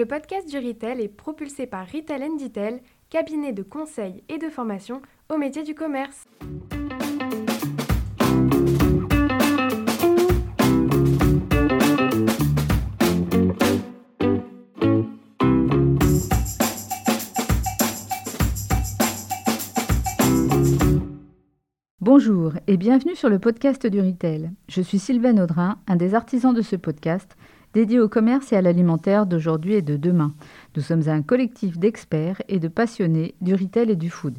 Le podcast du Retail est propulsé par Retail Detail, cabinet de conseil et de formation au métier du commerce. Bonjour et bienvenue sur le podcast du Retail. Je suis Sylvain Audrin, un des artisans de ce podcast, dédié au commerce et à l'alimentaire d'aujourd'hui et de demain. Nous sommes un collectif d'experts et de passionnés du retail et du food.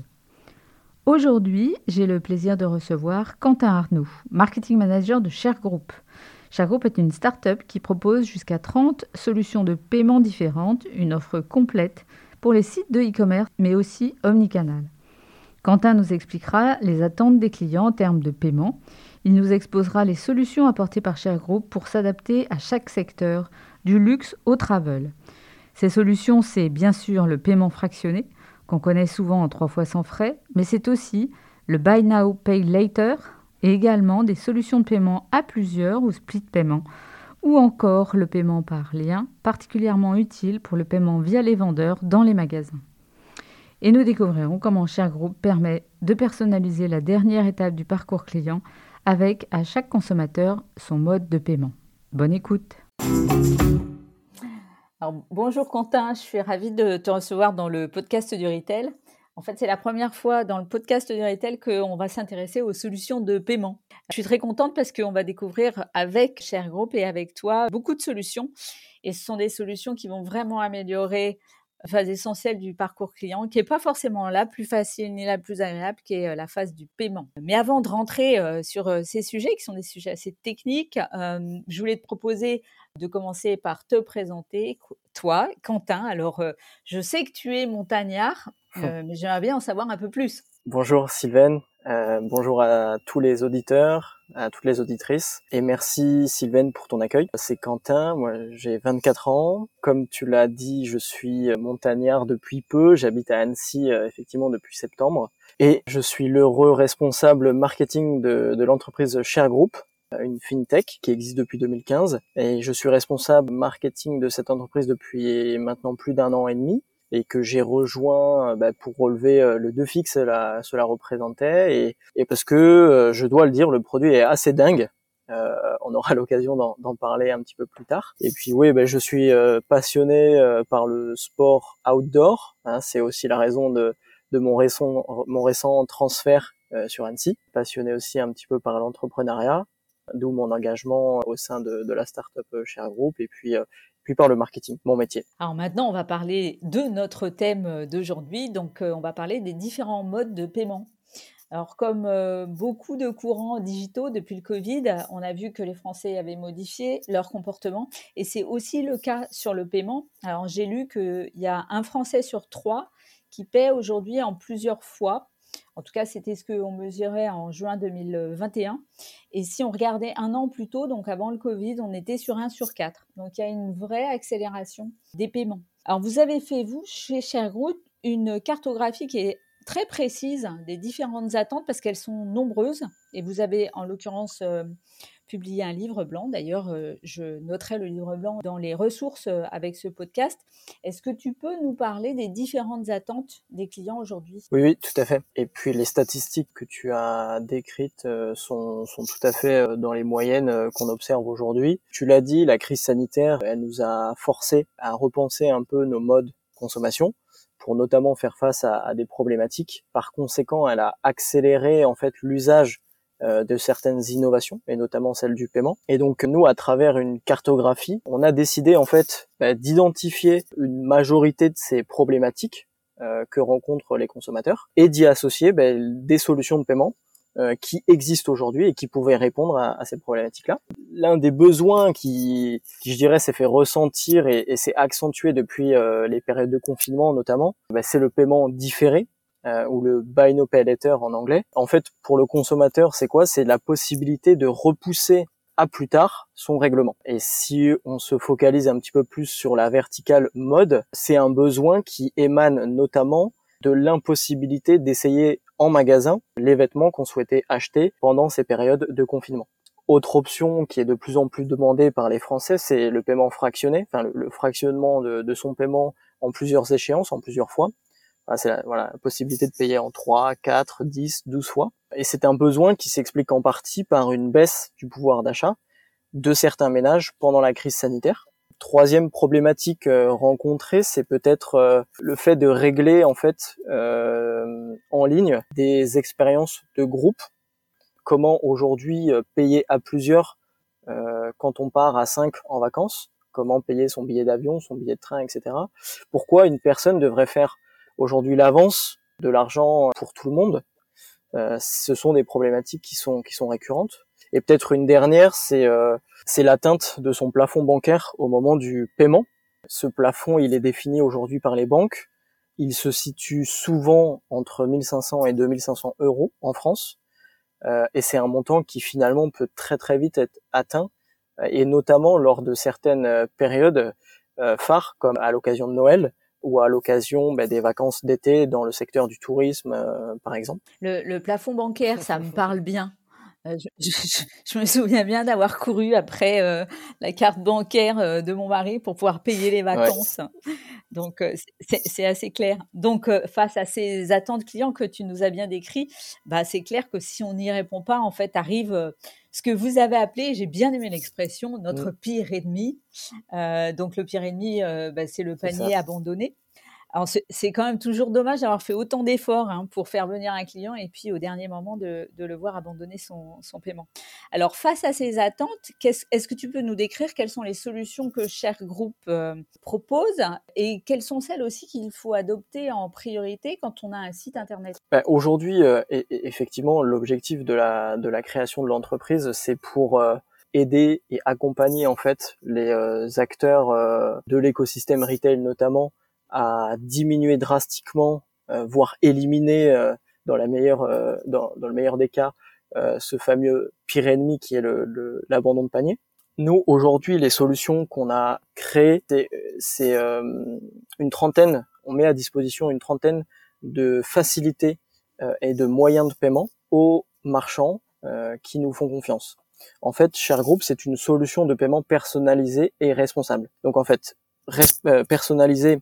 Aujourd'hui, j'ai le plaisir de recevoir Quentin Arnoux, marketing manager de Share Group. Share Group est une start-up qui propose jusqu'à 30 solutions de paiement différentes, une offre complète pour les sites de e-commerce, mais aussi omnicanal. Quentin nous expliquera les attentes des clients en termes de paiement. Il nous exposera les solutions apportées par Share Group pour s'adapter à chaque secteur, du luxe au travel. Ces solutions, c'est bien sûr le paiement fractionné, qu'on connaît souvent en trois fois sans frais, mais c'est aussi le Buy Now, Pay Later et également des solutions de paiement à plusieurs ou split paiement, ou encore le paiement par lien, particulièrement utile pour le paiement via les vendeurs dans les magasins et nous découvrirons comment Share Group permet de personnaliser la dernière étape du parcours client avec à chaque consommateur son mode de paiement. Bonne écoute. bonjour Quentin, je suis ravie de te recevoir dans le podcast du Retail. En fait, c'est la première fois dans le podcast du Retail qu'on va s'intéresser aux solutions de paiement. Je suis très contente parce qu'on va découvrir avec Share Group et avec toi beaucoup de solutions. Et ce sont des solutions qui vont vraiment améliorer phase essentielle du parcours client, qui n'est pas forcément la plus facile ni la plus agréable, qui est euh, la phase du paiement. Mais avant de rentrer euh, sur euh, ces sujets, qui sont des sujets assez techniques, je voulais te proposer de commencer par te présenter, toi, Quentin. Alors, je sais que tu es montagnard, mais j'aimerais bien en savoir un peu plus. Bonjour Sylvaine, bonjour à tous les auditeurs, à toutes les auditrices. Et merci Sylvaine pour ton accueil. C'est Quentin, moi j'ai 24 ans. Comme tu l'as dit, je suis montagnard depuis peu. J'habite à Annecy euh, effectivement depuis septembre. Et je suis l'heureux responsable marketing de, de l'entreprise Share Group, une fintech qui existe depuis 2015. Et je suis responsable marketing de cette entreprise depuis maintenant plus d'un an et demi et que j'ai rejoint bah, pour relever euh, le défi que cela, cela représentait et, et parce que euh, je dois le dire, le produit est assez dingue. Euh, on aura l'occasion d'en parler un petit peu plus tard. Et puis oui, bah, je suis euh, passionné par le sport outdoor. Hein, C'est aussi la raison de, de mon, récent, mon récent transfert sur Annecy. Passionné aussi un petit peu par l'entrepreneuriat, d'où mon engagement au sein de, de la startup Share Group. Et puis puis par le marketing, mon métier. Alors maintenant, on va parler de notre thème d'aujourd'hui. Donc, euh, on va parler des différents modes de paiement. Alors, comme euh, beaucoup de courants digitaux depuis le Covid, on a vu que les Français avaient modifié leur comportement et c'est aussi le cas sur le paiement. Alors, j'ai lu qu'il y a un Français sur trois qui paie aujourd'hui en plusieurs fois en tout cas, c'était ce qu'on mesurait en juin 2021. Et si on regardait un an plus tôt, donc avant le Covid, on était sur 1 sur 4. Donc il y a une vraie accélération des paiements. Alors vous avez fait, vous, chez Sharegood, une cartographie qui est très précise des différentes attentes parce qu'elles sont nombreuses. Et vous avez en l'occurrence euh, publié un livre blanc. D'ailleurs, euh, je noterai le livre blanc dans les ressources euh, avec ce podcast. Est-ce que tu peux nous parler des différentes attentes des clients aujourd'hui? Oui, oui, tout à fait. Et puis les statistiques que tu as décrites euh, sont, sont tout à fait dans les moyennes qu'on observe aujourd'hui. Tu l'as dit, la crise sanitaire, elle nous a forcé à repenser un peu nos modes de consommation pour notamment faire face à, à des problématiques. Par conséquent, elle a accéléré en fait l'usage de certaines innovations et notamment celle du paiement. Et donc nous, à travers une cartographie, on a décidé en fait bah, d'identifier une majorité de ces problématiques euh, que rencontrent les consommateurs et d'y associer bah, des solutions de paiement euh, qui existent aujourd'hui et qui pouvaient répondre à, ces problématiques-là. L'un des besoins qui, qui je dirais, s'est fait ressentir et, et s'est accentué depuis les périodes de confinement notamment, bah, c'est le paiement différé euh, ou le buy no pay later en anglais. En fait, pour le consommateur, c'est quoi? C'est la possibilité de repousser à plus tard son règlement. Et si on se focalise un petit peu plus sur la verticale mode, c'est un besoin qui émane notamment de l'impossibilité d'essayer en magasin les vêtements qu'on souhaitait acheter pendant ces périodes de confinement. autre option qui est de plus en plus demandée par les Français, c'est le paiement fractionné, enfin le, fractionnement de, son paiement en plusieurs échéances, en plusieurs fois. C'est la, voilà, la possibilité de payer en 3, 4, 10, 12 fois. Et c'est un besoin qui s'explique en partie par une baisse du pouvoir d'achat de certains ménages pendant la crise sanitaire. Troisième problématique euh, rencontrée, c'est peut-être euh, le fait de régler en fait euh, en ligne des expériences de groupe. Comment aujourd'hui payer à plusieurs quand on part à cinq en vacances? Comment payer son billet d'avion, son billet de train, etc. Pourquoi une personne devrait faire aujourd'hui l'avance de l'argent pour tout le monde Ce sont des problématiques qui sont qui sont récurrentes. Et peut-être une dernière, c'est euh, c'est l'atteinte de son plafond bancaire au moment du paiement. Ce plafond, il est défini aujourd'hui par les banques. Il se situe souvent entre 1500 et 2500 euros en France. Euh, et c'est un montant qui finalement peut très très vite être atteint, euh, et notamment lors de certaines euh, périodes phares, comme à l'occasion de Noël, ou à l'occasion ben, des vacances d'été dans le secteur du tourisme, par exemple? Le, le, plafond bancaire, ça me parle bien. Euh, je, me souviens bien d'avoir couru après euh, la carte bancaire euh, de mon mari pour pouvoir payer les vacances. Donc, c'est assez clair. Donc, face à ces attentes clients que tu nous as bien décrits, bah, c'est clair que si on n'y répond pas, en fait, arrive ce que vous avez appelé, j'ai bien aimé l'expression, notre mmh. pire ennemi. donc, le pire ennemi, bah, c'est le panier abandonné. Alors, c'est quand même toujours dommage d'avoir fait autant d'efforts hein, pour faire venir un client et puis au dernier moment de, le voir abandonner son, paiement. Alors, face à ces attentes, est-ce que tu peux nous décrire quelles sont les solutions que Cher Group euh, propose et quelles sont celles aussi qu'il faut adopter en priorité quand on a un site internet? Bah, Aujourd'hui, euh, effectivement, l'objectif de la, de la création de l'entreprise, c'est pour euh, aider et accompagner en fait les acteurs de l'écosystème retail notamment à diminuer drastiquement, euh, voire éliminer euh, dans la meilleure, euh, dans, dans, le meilleur des cas, ce fameux pire ennemi qui est le, l'abandon de panier. Nous, aujourd'hui, les solutions qu'on a créées, c'est une trentaine, on met à disposition une trentaine de facilités et de moyens de paiement aux marchands qui nous font confiance. En fait, Share Group, c'est une solution de paiement personnalisée et responsable. Donc en fait, personnalisée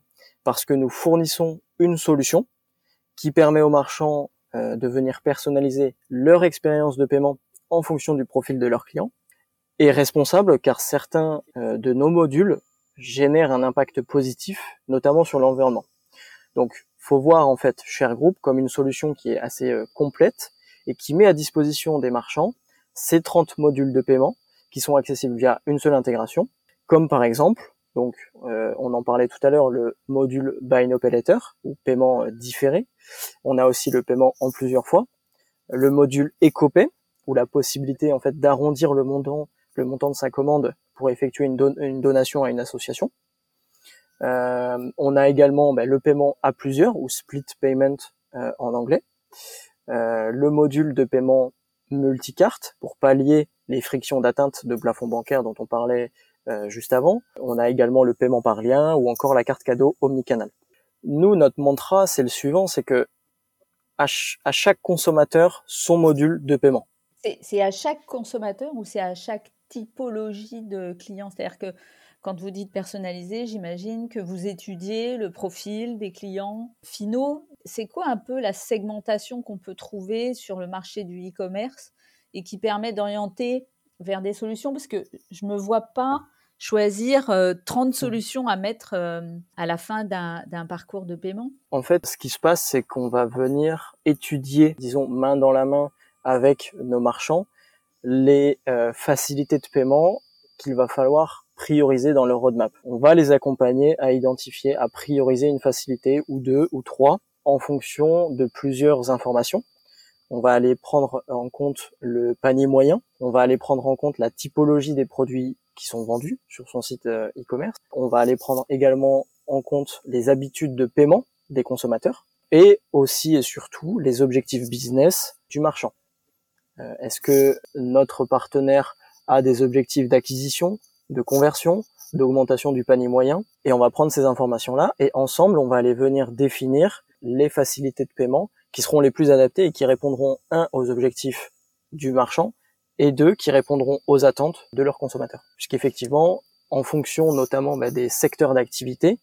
parce que nous fournissons une solution qui permet aux marchands euh, de venir personnaliser leur expérience de paiement en fonction du profil de leurs clients et responsable car certains euh, de nos modules génèrent un impact positif, notamment sur l'environnement. Donc, faut voir en fait Share Group comme une solution qui est assez euh, complète et qui met à disposition des marchands ces 30 modules de paiement qui sont accessibles via une seule intégration, comme par exemple donc, euh, on en parlait tout à l'heure, le module Buy No Pay Later, ou paiement euh, différé. On a aussi le paiement en plusieurs fois. Le module EcoPay, ou la possibilité en fait d'arrondir le montant, de sa commande pour effectuer une, donation à une association. Euh, on a également ben, le paiement à plusieurs, ou split payment en anglais. le module de paiement multicarte pour pallier les frictions d'atteinte de plafond bancaire dont on parlait juste avant. On a également le paiement par lien ou encore la carte cadeau omnicanal. Nous, notre mantra, c'est le suivant, c'est que à, chaque consommateur son module de paiement. C'est à chaque consommateur ou c'est à chaque typologie de client C'est-à-dire que quand vous dites personnalisé, j'imagine que vous étudiez le profil des clients finaux. C'est quoi un peu la segmentation qu'on peut trouver sur le marché du e-commerce et qui permet d'orienter vers des solutions? Parce que je ne me vois pas choisir 30 euh, solutions à mettre euh, à la fin d'un parcours de paiement? En fait, ce qui se passe, c'est qu'on va venir étudier, disons, main dans la main avec nos marchands, les euh, facilités de paiement qu'il va falloir prioriser dans leur roadmap. On va les accompagner à identifier, à prioriser une facilité ou deux ou trois en fonction de plusieurs informations. On va aller prendre en compte le panier moyen, on va aller prendre en compte la typologie des produits qui sont vendus sur son site euh, e-commerce. On va aller prendre également en compte les habitudes de paiement des consommateurs et aussi et surtout les objectifs business du marchand. Euh, est-ce que notre partenaire a des objectifs d'acquisition, de conversion, d'augmentation du panier moyen? Et on va prendre ces informations-là et ensemble, on va aller venir définir les facilités de paiement qui seront les plus adaptées et qui répondront un aux objectifs du marchand et deux qui répondront aux attentes de leurs consommateurs. Puisqu'effectivement, en fonction notamment bah, des secteurs d'activité,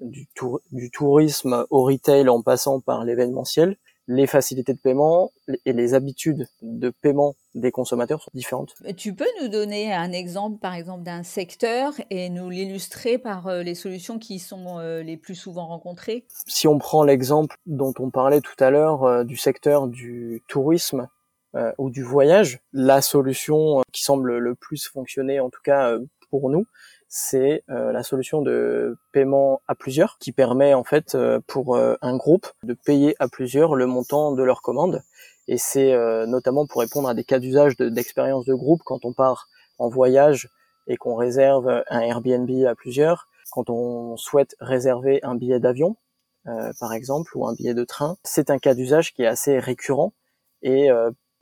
du, du tourisme au retail en passant par l'événementiel, les facilités de paiement et les habitudes de paiement des consommateurs sont différentes. Tu peux nous donner un exemple, par exemple, d'un secteur et nous l'illustrer par euh, les solutions qui sont euh, les plus souvent rencontrées? Si on prend l'exemple dont on parlait tout à l'heure euh, du secteur du tourisme ou du voyage, la solution qui semble le plus fonctionner, en tout cas pour nous, c'est euh, la solution de paiement à plusieurs qui permet en fait euh, pour euh, un groupe de payer à plusieurs le montant de leur commande et c'est notamment pour répondre à des cas d'usage d'expérience de, groupe quand on part en voyage et qu'on réserve un Airbnb à plusieurs, quand on souhaite réserver un billet d'avion par exemple ou un billet de train, c'est un cas d'usage qui est assez récurrent et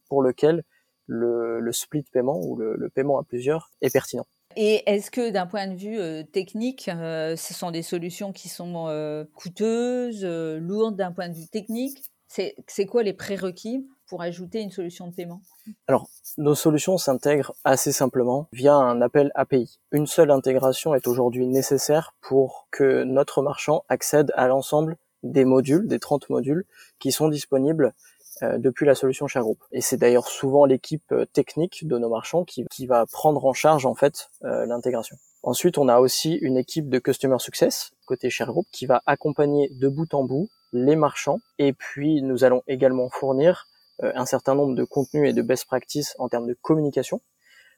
pour lequel le, split paiement ou le paiement à plusieurs est pertinent. Et est-ce que d'un point de vue euh, technique, euh, ce sont des solutions qui sont euh, coûteuses, lourdes d'un point de vue technique? C'est quoi les prérequis pour ajouter une solution de paiement? Alors, nos solutions s'intègrent assez simplement via un appel API. Une seule intégration est aujourd'hui nécessaire pour que notre marchand accède à l'ensemble des modules, des 30 modules qui sont disponibles depuis la solution Group. Et c'est d'ailleurs souvent l'équipe euh, technique de nos marchands qui, qui va prendre en charge en fait euh, l'intégration. Ensuite, on a aussi une équipe de Customer Success côté Group qui va accompagner de bout en bout les marchands. Et puis, nous allons également fournir un certain nombre de contenus et de best practices en termes de communication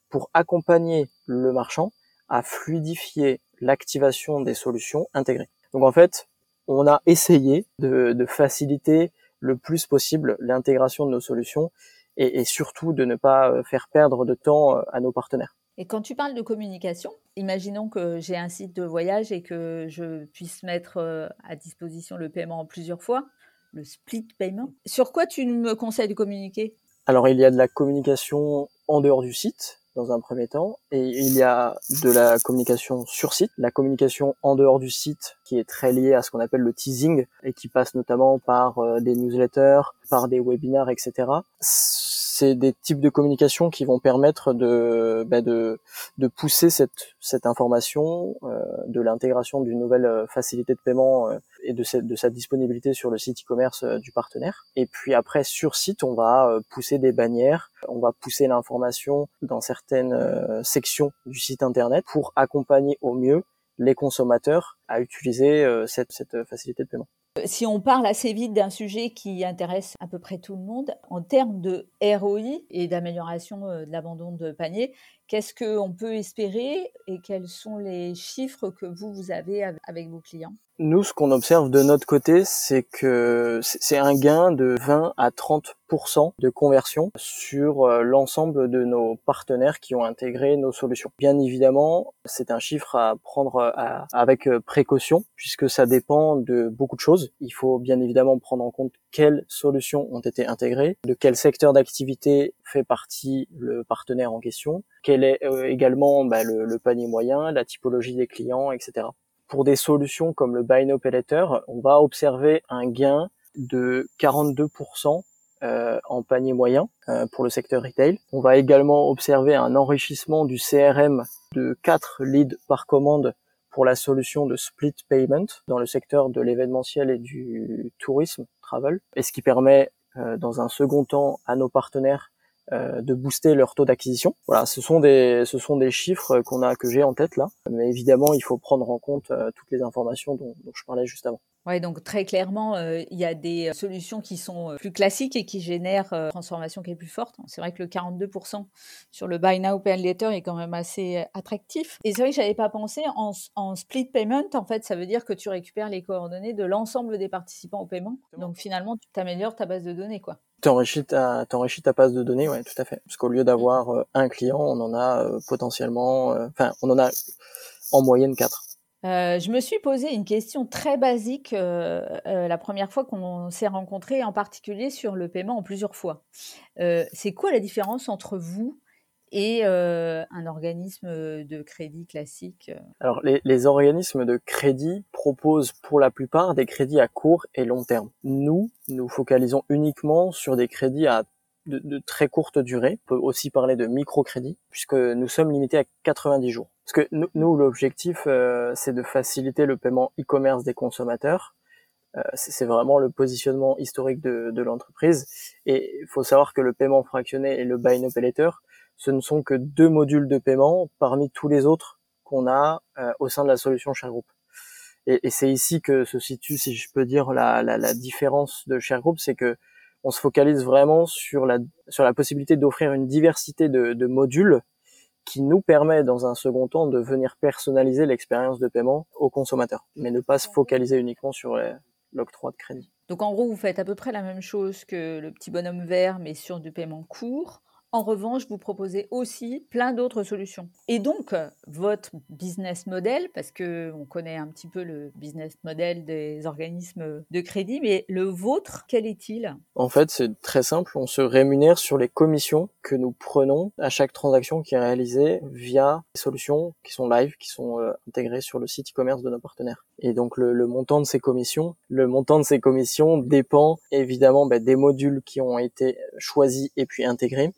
pour accompagner le marchand à fluidifier l'activation des solutions intégrées. Donc en fait, on a essayé de faciliter le plus possible l'intégration de nos solutions et, surtout de ne pas euh, faire perdre de temps euh, à nos partenaires. Et quand tu parles de communication, imaginons que j'ai un site de voyage et que je puisse mettre euh, à disposition le paiement en plusieurs fois, le split payment. Sur quoi tu me conseilles de communiquer? Alors il y a de la communication en dehors du site, dans un premier temps, et il y a de la communication sur site, la communication en dehors du site qui est très liée à ce qu'on appelle le teasing et qui passe notamment par euh, des newsletters, par des webinars, etc c'est des types de communication qui vont permettre de, bah, de, de pousser cette, cette information, euh, de l'intégration d'une nouvelle euh, facilité de paiement euh, et de, cette, de sa disponibilité sur le site e-commerce du partenaire. Et puis après, sur site, on va pousser des bannières, on va pousser l'information dans certaines sections du site internet pour accompagner au mieux les consommateurs à utiliser cette, cette facilité de paiement. Si on parle assez vite d'un sujet qui intéresse à peu près tout le monde, en termes de ROI et d'amélioration euh, de l'abandon de panier, qu'est-ce qu'on peut espérer et quels sont les chiffres que vous, vous avez avec vos clients? Nous, ce qu'on observe de notre côté, c'est que c'est un gain de 20 à 30% de conversion sur euh, l'ensemble de nos partenaires qui ont intégré nos solutions. Bien évidemment, c'est un chiffre à prendre euh, avec précaution puisque ça dépend de beaucoup de choses. Il faut bien évidemment prendre en compte quelles solutions ont été intégrées, de quel secteur d'activité fait partie le partenaire en question, quel euh, également bah, le, panier moyen, la typologie des clients, etc. Pour des solutions comme le Buy Now Pay Later, on va observer un gain de 42% euh, en panier moyen euh, pour le secteur retail. On va également observer un enrichissement du CRM de 4 leads par commande pour la solution de split payment dans le secteur de l'événementiel et du tourisme travel, et ce qui permet dans un second temps à nos partenaires euh, de booster leur taux d'acquisition. Voilà, ce sont des ce sont des chiffres qu'on a que j'ai en tête là, mais évidemment il faut prendre en compte euh, toutes les informations dont, dont je parlais juste avant. Oui, donc très clairement, euh, il y a des solutions qui sont euh, plus classiques et qui génèrent euh, une transformation qui est plus forte. C'est vrai que le 42% sur le Buy Now Pay Later est quand même assez attractif. Et c'est vrai que j'avais pas pensé en, split payment, en fait, ça veut dire que tu récupères les coordonnées de l'ensemble des participants au paiement. Donc finalement, tu t'améliores ta base de données, quoi. T'enrichis ta, ta base de données, ouais, tout à fait. Parce qu'au lieu d'avoir un client, on en a potentiellement, enfin, on en a en moyenne quatre. Euh, je me suis posé une question très basique euh, euh, la première fois qu'on s'est rencontrés, en particulier sur le paiement en plusieurs fois. c'est quoi la différence entre vous et un organisme de crédit classique Alors, les, les, organismes de crédit proposent pour la plupart des crédits à court et long terme. Nous, nous focalisons uniquement sur des crédits à de, très courte durée. On peut aussi parler de microcrédit, puisque nous sommes limités à 90 jours. Parce que nous, l'objectif, euh, c'est de faciliter le paiement e-commerce des consommateurs. Euh, c'est vraiment le positionnement historique de, de l'entreprise. Et il faut savoir que le paiement fractionné et le buy now pay later, ce ne sont que deux modules de paiement parmi tous les autres qu'on a euh, au sein de la solution Group. Et, et c'est ici que se situe, si je peux dire, la, différence de Group, c'est que on se focalise vraiment sur la, sur la possibilité d'offrir une diversité de, de, modules qui nous permet dans un second temps de venir personnaliser l'expérience de paiement au consommateur, mais ne pas se focaliser uniquement sur l'octroi de crédit. Donc en gros, vous faites à peu près la même chose que le petit bonhomme vert, mais sur du paiement court. En revanche, vous proposez aussi plein d'autres solutions. Et donc, votre business model, parce que on connaît un petit peu le business model des organismes de crédit, mais le vôtre, quel est-il? En fait, c'est très simple. On se rémunère sur les commissions que nous prenons à chaque transaction qui est réalisée via des solutions qui sont live, qui sont euh, intégrées sur le site e-commerce de nos partenaires. Et donc le, montant de ces commissions, le montant de ces commissions dépend évidemment bah, des modules qui ont été choisis et puis intégrés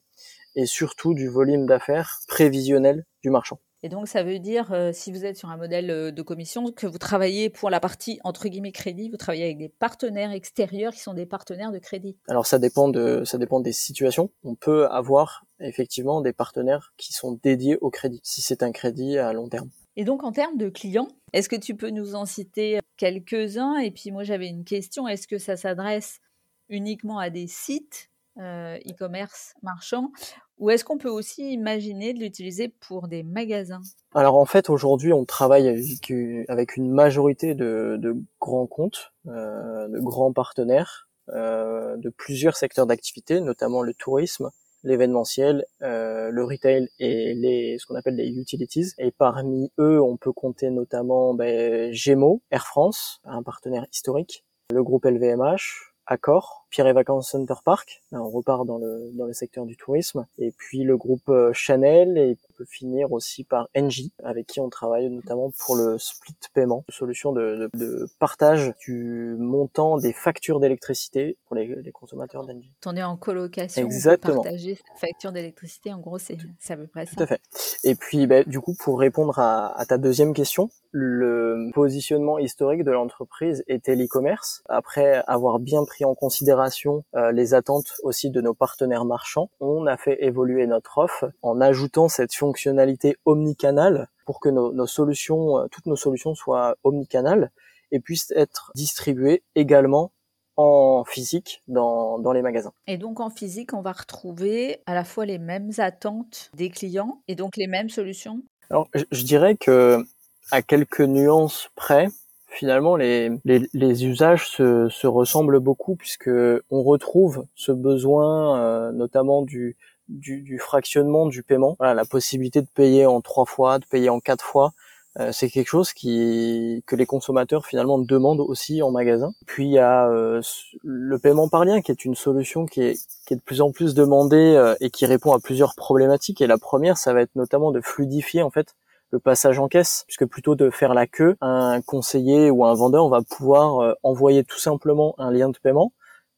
et surtout du volume d'affaires prévisionnel du marchand. Et donc, ça veut dire, euh, si vous êtes sur un modèle euh, de commission, que vous travaillez pour la partie entre guillemets crédit, vous travaillez avec des partenaires extérieurs qui sont des partenaires de crédit. Alors, ça dépend de, ça dépend des situations. On peut avoir effectivement des partenaires qui sont dédiés au crédit, si c'est un crédit à long terme. Et donc, en termes de clients, est-ce que tu peux nous en citer quelques-uns? Et puis, moi, j'avais une question. Est-ce que ça s'adresse uniquement à des sites euh, e-commerce marchand ou est-ce qu'on peut aussi imaginer de l'utiliser pour des magasins? Alors en fait aujourd'hui on travaille avec, une majorité de, grands comptes, euh, de grands partenaires euh, de plusieurs secteurs d'activité, notamment le tourisme, l'événementiel, le retail et les ce qu'on appelle les utilities. Et parmi eux, on peut compter notamment ben, Gémeaux, Air France, un partenaire historique, le groupe LVMH, Accor, Pierre et Vacances Center Park, on repart dans le, dans le secteur du tourisme, et puis le groupe euh, Chanel, et on peut finir aussi par Engie, avec qui on travaille notamment pour le split paiement, solution de, de, partage du montant des factures d'électricité pour les, les consommateurs d'Engie. On est en colocation, Exactement. on partager cette facture d'électricité, en gros c'est à peu près ça. Tout à fait. Et puis bah, du coup, pour répondre à, à ta deuxième question, le positionnement historique de l'entreprise était l'e-commerce. Après avoir bien pris en considération euh, les attentes aussi de nos partenaires marchands, on a fait évoluer notre offre en ajoutant cette fonctionnalité omnicanal pour que nos, solutions, euh, toutes nos solutions soient omnicanales et puissent être distribuées également en physique dans, dans les magasins. Et donc en physique, on va retrouver à la fois les mêmes attentes des clients et donc les mêmes solutions? Alors je dirais que à quelques nuances près, finalement les, les, les usages se, se, ressemblent beaucoup puisque on retrouve ce besoin euh, notamment du, du, du, fractionnement du paiement, voilà, la possibilité de payer en trois fois, de payer en quatre fois. Euh, c'est quelque chose qui que les consommateurs finalement demandent aussi en magasin. Puis il y a euh, le paiement par lien qui est une solution qui est, qui est de plus en plus demandée et qui répond à plusieurs problématiques. Et la première, ça va être notamment de fluidifier en fait le passage en caisse, puisque plutôt de faire la queue, un conseiller ou un vendeur va pouvoir euh, envoyer tout simplement un lien de paiement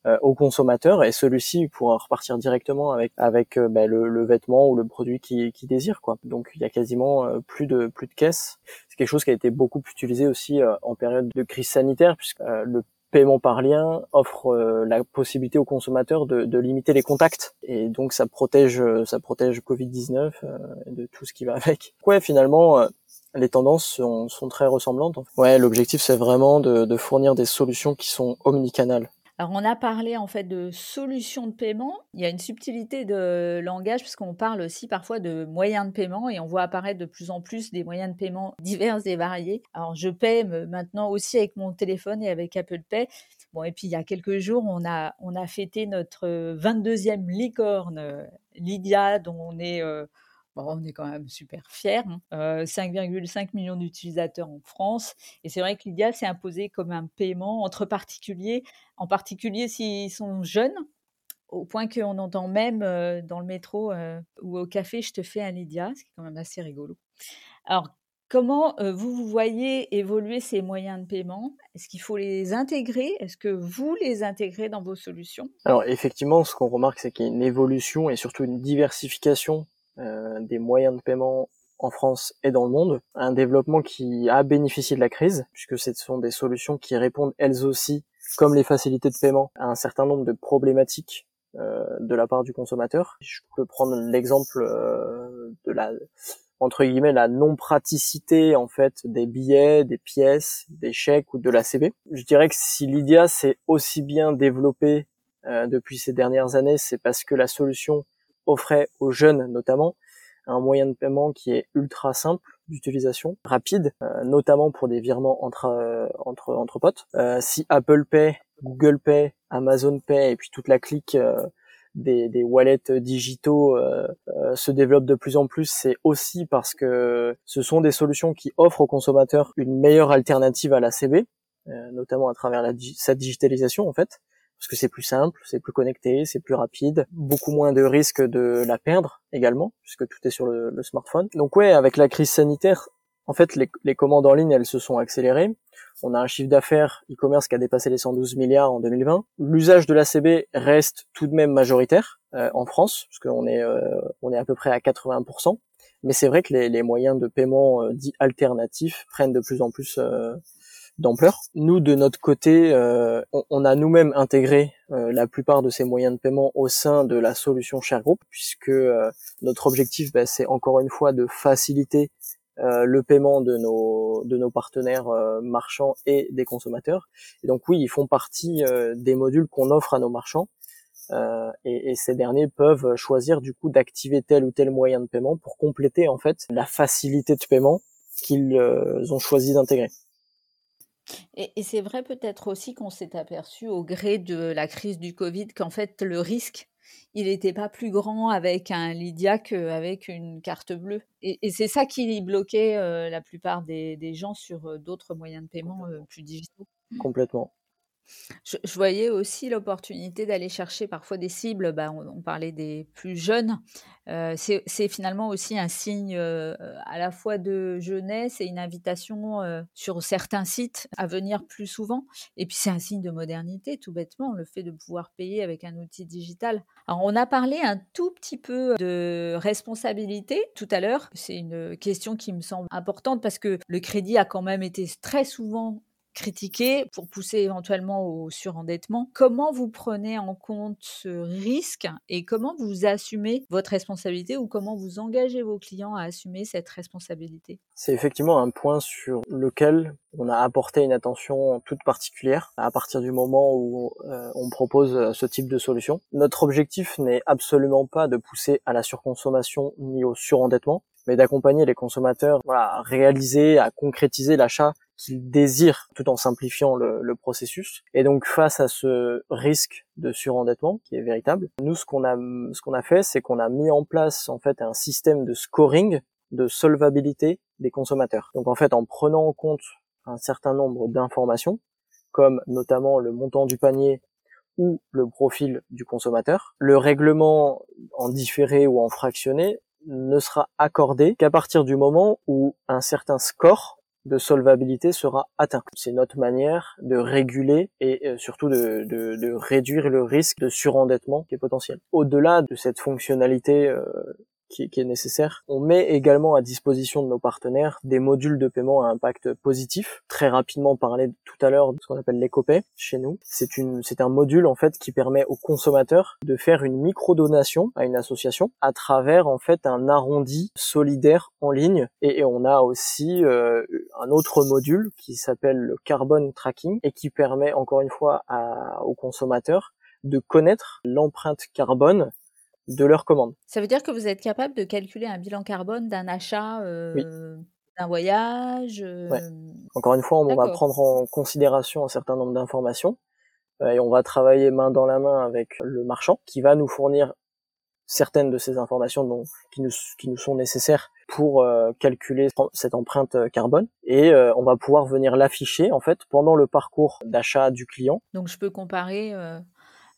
euh, au consommateur et celui-ci pourra repartir directement avec avec euh, bah, le, vêtement ou le produit qu'il qui désire quoi. Donc il y a quasiment plus de plus de caisses. C'est quelque chose qui a été beaucoup utilisé aussi en période de crise sanitaire puisque le paiement par lien offre euh, la possibilité aux consommateurs de, de, limiter les contacts et donc ça protège euh, ça protège Covid-19 euh, et de tout ce qui va avec. Ouais, finalement les tendances sont, sont très ressemblantes. Ouais, l'objectif c'est vraiment de, de fournir des solutions qui sont omnicanales. Alors, on a parlé en fait de solutions de paiement. Il y a une subtilité de langage puisqu'on parle aussi parfois de moyens de paiement et on voit apparaître de plus en plus des moyens de paiement divers et variés. Alors, je paie maintenant aussi avec mon téléphone et avec Apple Pay. Bon, et puis il y a quelques jours, on a, on a fêté notre 22e licorne, euh, Lydia, dont on est euh, on est quand même super fiers. 5,5 hein. millions d'utilisateurs en France. Et c'est vrai que Lydia s'est imposé comme un paiement entre particuliers, en particulier s'ils sont jeunes, au point qu'on entend même dans le métro ou au café, je te fais un Lydia, ce qui est quand même assez rigolo. Alors, Comment vous, vous voyez évoluer ces moyens de paiement? Est-ce qu'il faut les intégrer? Est-ce que vous les intégrez dans vos solutions? Alors effectivement, ce qu'on remarque, c'est qu'il y a une évolution et surtout une diversification des moyens de paiement en France et dans le monde, un développement qui a bénéficié de la crise, puisque ce sont des solutions qui répondent elles aussi, comme les facilités de paiement, à un certain nombre de problématiques euh, de la part du consommateur. Je peux prendre l'exemple euh, de la entre guillemets la non praticité en fait des billets, des pièces, des chèques ou de la CB. Je dirais que si Lydia s'est aussi bien développée euh, depuis ces dernières années, c'est parce que la solution offrait aux jeunes notamment un moyen de paiement qui est ultra simple d'utilisation, rapide, euh, notamment pour des virements entre euh, entre entre potes. Euh, si Apple Pay, Google Pay, Amazon Pay et puis toute la clique des, des wallets digitaux se développe de plus en plus, c'est aussi parce que ce sont des solutions qui offrent aux consommateurs une meilleure alternative à la CB, notamment à travers la, sa digitalisation en fait parce que c'est plus simple, c'est plus connecté, c'est plus rapide, beaucoup moins de risques de la perdre également, puisque tout est sur le, smartphone. Donc ouais, avec la crise sanitaire, en fait, les, commandes en ligne, elles se sont accélérées. On a un chiffre d'affaires e-commerce qui a dépassé les 112 milliards en 2020. L'usage de l'ACB reste tout de même majoritaire euh, en France, parce est, euh, on est à peu près à 80%. Mais c'est vrai que les, moyens de paiement euh, dits alternatifs prennent de plus en plus d'ampleur. Nous, de notre côté, euh, on, a nous-mêmes intégré euh, la plupart de ces moyens de paiement au sein de la solution Share Group, puisque euh, notre objectif, bah, c'est encore une fois de faciliter le paiement de nos de nos partenaires marchands et des consommateurs. Et donc oui, ils font partie des modules qu'on offre à nos marchands. Et, et, ces derniers peuvent choisir du coup d'activer tel ou tel moyen de paiement pour compléter en fait la facilité de paiement qu'ils ont choisi d'intégrer. Et, c'est vrai peut-être aussi qu'on s'est aperçu au gré de la crise du Covid qu'en fait le risque, il n'était pas plus grand avec un Lydia qu'avec une carte bleue. Et, c'est ça qui bloquait euh, la plupart des, gens sur euh, d'autres moyens de paiement euh, plus digitaux. Complètement. Je, voyais aussi l'opportunité d'aller chercher parfois des cibles. Bah, on, parlait des plus jeunes. Euh, c'est finalement aussi un signe euh, à la fois de jeunesse et une invitation euh, sur certains sites à venir plus souvent. Et puis c'est un signe de modernité, tout bêtement, le fait de pouvoir payer avec un outil digital. Alors on a parlé un tout petit peu de responsabilité tout à l'heure. C'est une question qui me semble importante parce que le crédit a quand même été très souvent critiquer pour pousser éventuellement au surendettement. Comment vous prenez en compte ce risque et comment vous assumez votre responsabilité ou comment vous engagez vos clients à assumer cette responsabilité? C'est effectivement un point sur lequel on a apporté une attention toute particulière à partir du moment où euh, on propose euh, ce type de solution. Notre objectif n'est absolument pas de pousser à la surconsommation ni au surendettement mais d'accompagner les consommateurs voilà, à réaliser, à concrétiser l'achat qu'ils désirent tout en simplifiant le, le, processus. Et donc face à ce risque de surendettement qui est véritable, nous ce qu'on a ce qu'on a fait, c'est qu'on a mis en place en fait un système de scoring de solvabilité des consommateurs. Donc en fait en prenant en compte un certain nombre d'informations comme notamment le montant du panier ou le profil du consommateur. Le règlement en différé ou en fractionné ne sera accordé qu'à partir du moment où un certain score de solvabilité sera atteint. C'est notre manière de réguler et euh, surtout de, de, de, réduire le risque de surendettement qui est potentiel. Au-delà de cette fonctionnalité euh, qui, qui, est nécessaire. On met également à disposition de nos partenaires des modules de paiement à impact positif. Très rapidement parlé tout à l'heure de ce qu'on appelle l'écopay chez nous. C'est une, c'est un module en fait qui permet aux consommateurs de faire une micro-donation à une association à travers en fait un arrondi solidaire en ligne. Et, on a aussi euh, un autre module qui s'appelle le carbon tracking et qui permet encore une fois à, aux consommateurs de connaître l'empreinte carbone de leur commande. Ça veut dire que vous êtes capable de calculer un bilan carbone d'un achat, euh, d'un voyage euh, Encore une fois, on va prendre en considération un certain nombre d'informations euh, et on va travailler main dans la main avec le marchand qui va nous fournir certaines de ces informations dont, qui, nous, qui nous sont nécessaires pour calculer cette empreinte carbone et on va pouvoir venir l'afficher en fait pendant le parcours d'achat du client. Donc je peux comparer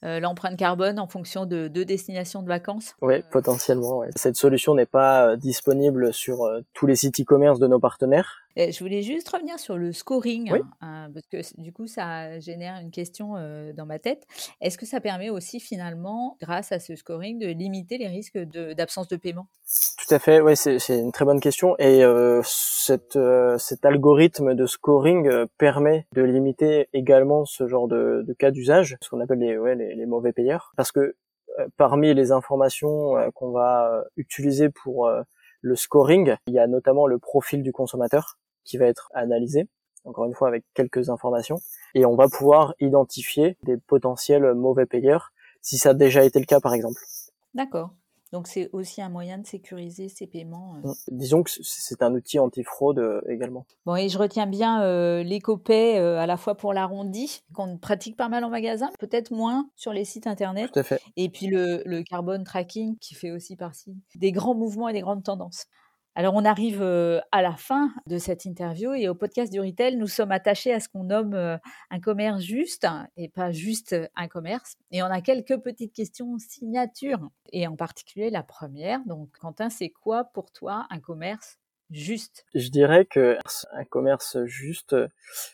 l'empreinte carbone en fonction de deux destinations de vacances Oui, potentiellement. Cette solution n'est pas disponible sur tous les sites e-commerce de nos partenaires. Je voulais juste revenir sur le scoring, hein, parce que du coup, ça génère une question dans ma tête. Est-ce que ça permet aussi finalement, grâce à ce scoring, de limiter les risques d'absence de, paiement? Tout à fait, oui, c'est une très bonne question. Et cette, cet algorithme de scoring permet de limiter également ce genre de, de cas d'usage, ce qu'on appelle les, ouais, les, les, mauvais payeurs, parce que parmi les informations qu'on va utiliser pour le scoring, il y a notamment le profil du consommateur qui va être analysé, encore une fois avec quelques informations, et on va pouvoir identifier des potentiels mauvais payeurs si ça a déjà été le cas par exemple. D'accord. Donc c'est aussi un moyen de sécuriser ces paiements. Euh. Disons que c'est un outil anti-fraude euh, également. Bon, et je retiens bien euh, l'éco-paie à la fois pour l'arrondi, qu'on pratique pas mal en magasin, peut-être moins sur les sites internet. Tout à fait. Et puis le, le carbone tracking qui fait aussi partie des grands mouvements et des grandes tendances. Alors, on arrive à la fin de cette interview et au podcast du Retail, nous sommes attachés à ce qu'on nomme un commerce juste et pas juste un commerce. Et on a quelques petites questions signatures et en particulier la première. Donc, Quentin, c'est quoi pour toi un commerce juste? Je dirais que un commerce juste,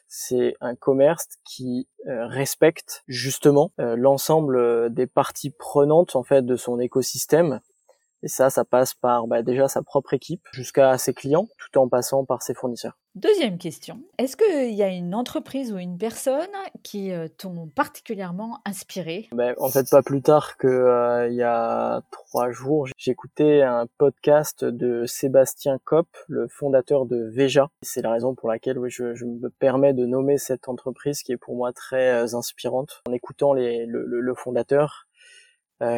c'est un commerce qui respecte justement l'ensemble des parties prenantes en fait de son écosystème et ça, ça passe par bah, déjà sa propre équipe jusqu'à ses clients, tout en passant par ses fournisseurs. Deuxième question. Est-ce qu'il y a une entreprise ou une personne qui euh, t'ont particulièrement inspiré? Ben, En fait, pas plus tard qu'il euh, y a trois jours, j'écoutais un podcast de Sébastien Kopp, le fondateur de Veja. C'est la raison pour laquelle oui, je, je, me permets de nommer cette entreprise qui est pour moi très euh, inspirante. En écoutant les, le, le, fondateur,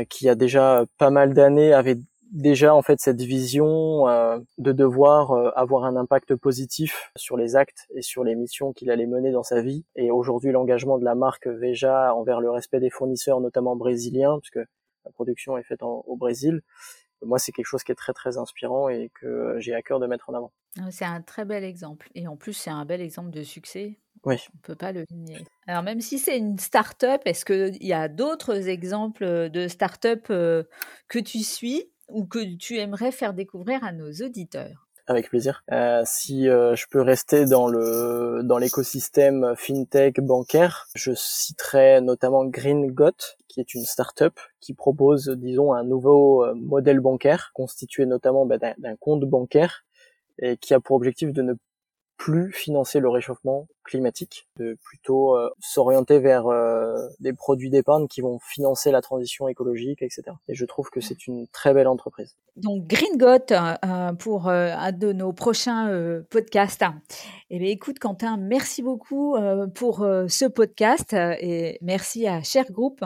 qui a déjà pas mal d'années, avait déjà en fait cette vision euh, de devoir euh, avoir un impact positif sur les actes et sur les missions qu'il allait mener dans sa vie et aujourd'hui l'engagement de la marque Veja envers le respect des fournisseurs notamment brésiliens puisque la production est faite au Brésil moi c'est quelque chose qui est très très inspirant et que j'ai à cœur de mettre en avant. Ah, c'est un très bel exemple et en plus c'est un bel exemple de succès. Oui. On peut pas le nier. Alors même si c'est une start-up, est-ce qu'il y a d'autres exemples de start-up euh, que tu suis? Ou que tu aimerais faire découvrir à nos auditeurs? Avec plaisir. Euh, si euh, je peux rester dans le dans l'écosystème fintech bancaire, je citerai notamment GreenGot, qui est une start-up qui propose, disons, un nouveau euh, modèle bancaire constitué notamment bah, d'un compte bancaire et qui a pour objectif de ne plus financer le réchauffement climatique, de plutôt euh, s'orienter vers euh, des produits d'épargne qui vont financer la transition écologique, etc. Et je trouve que c'est une très belle entreprise. Donc Green euh, pour un de nos prochains podcasts. Eh bien, écoute Quentin, merci beaucoup pour ce podcast et merci à Cher Group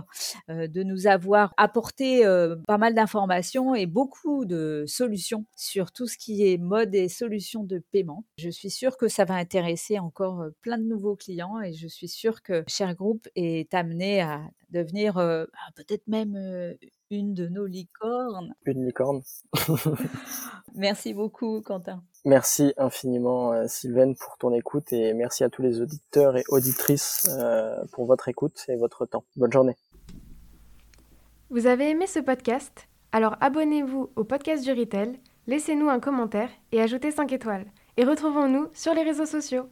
de nous avoir apporté pas mal d'informations et beaucoup de solutions sur tout ce qui est mode et solutions de paiement. Je suis sûre que ça va intéresser encore plein de nouveaux clients et je suis sûre que Cher Group est amené à devenir euh, bah, peut-être même euh, une de nos licornes. Une licorne. merci beaucoup, Quentin. Merci infiniment, Sylvaine, pour ton écoute et merci à tous les auditeurs et auditrices pour votre écoute et votre temps. Bonne journée. Vous avez aimé ce podcast? Alors abonnez-vous au podcast du Retail, laissez-nous un commentaire et ajoutez 5 étoiles. Et retrouvons-nous sur les réseaux sociaux.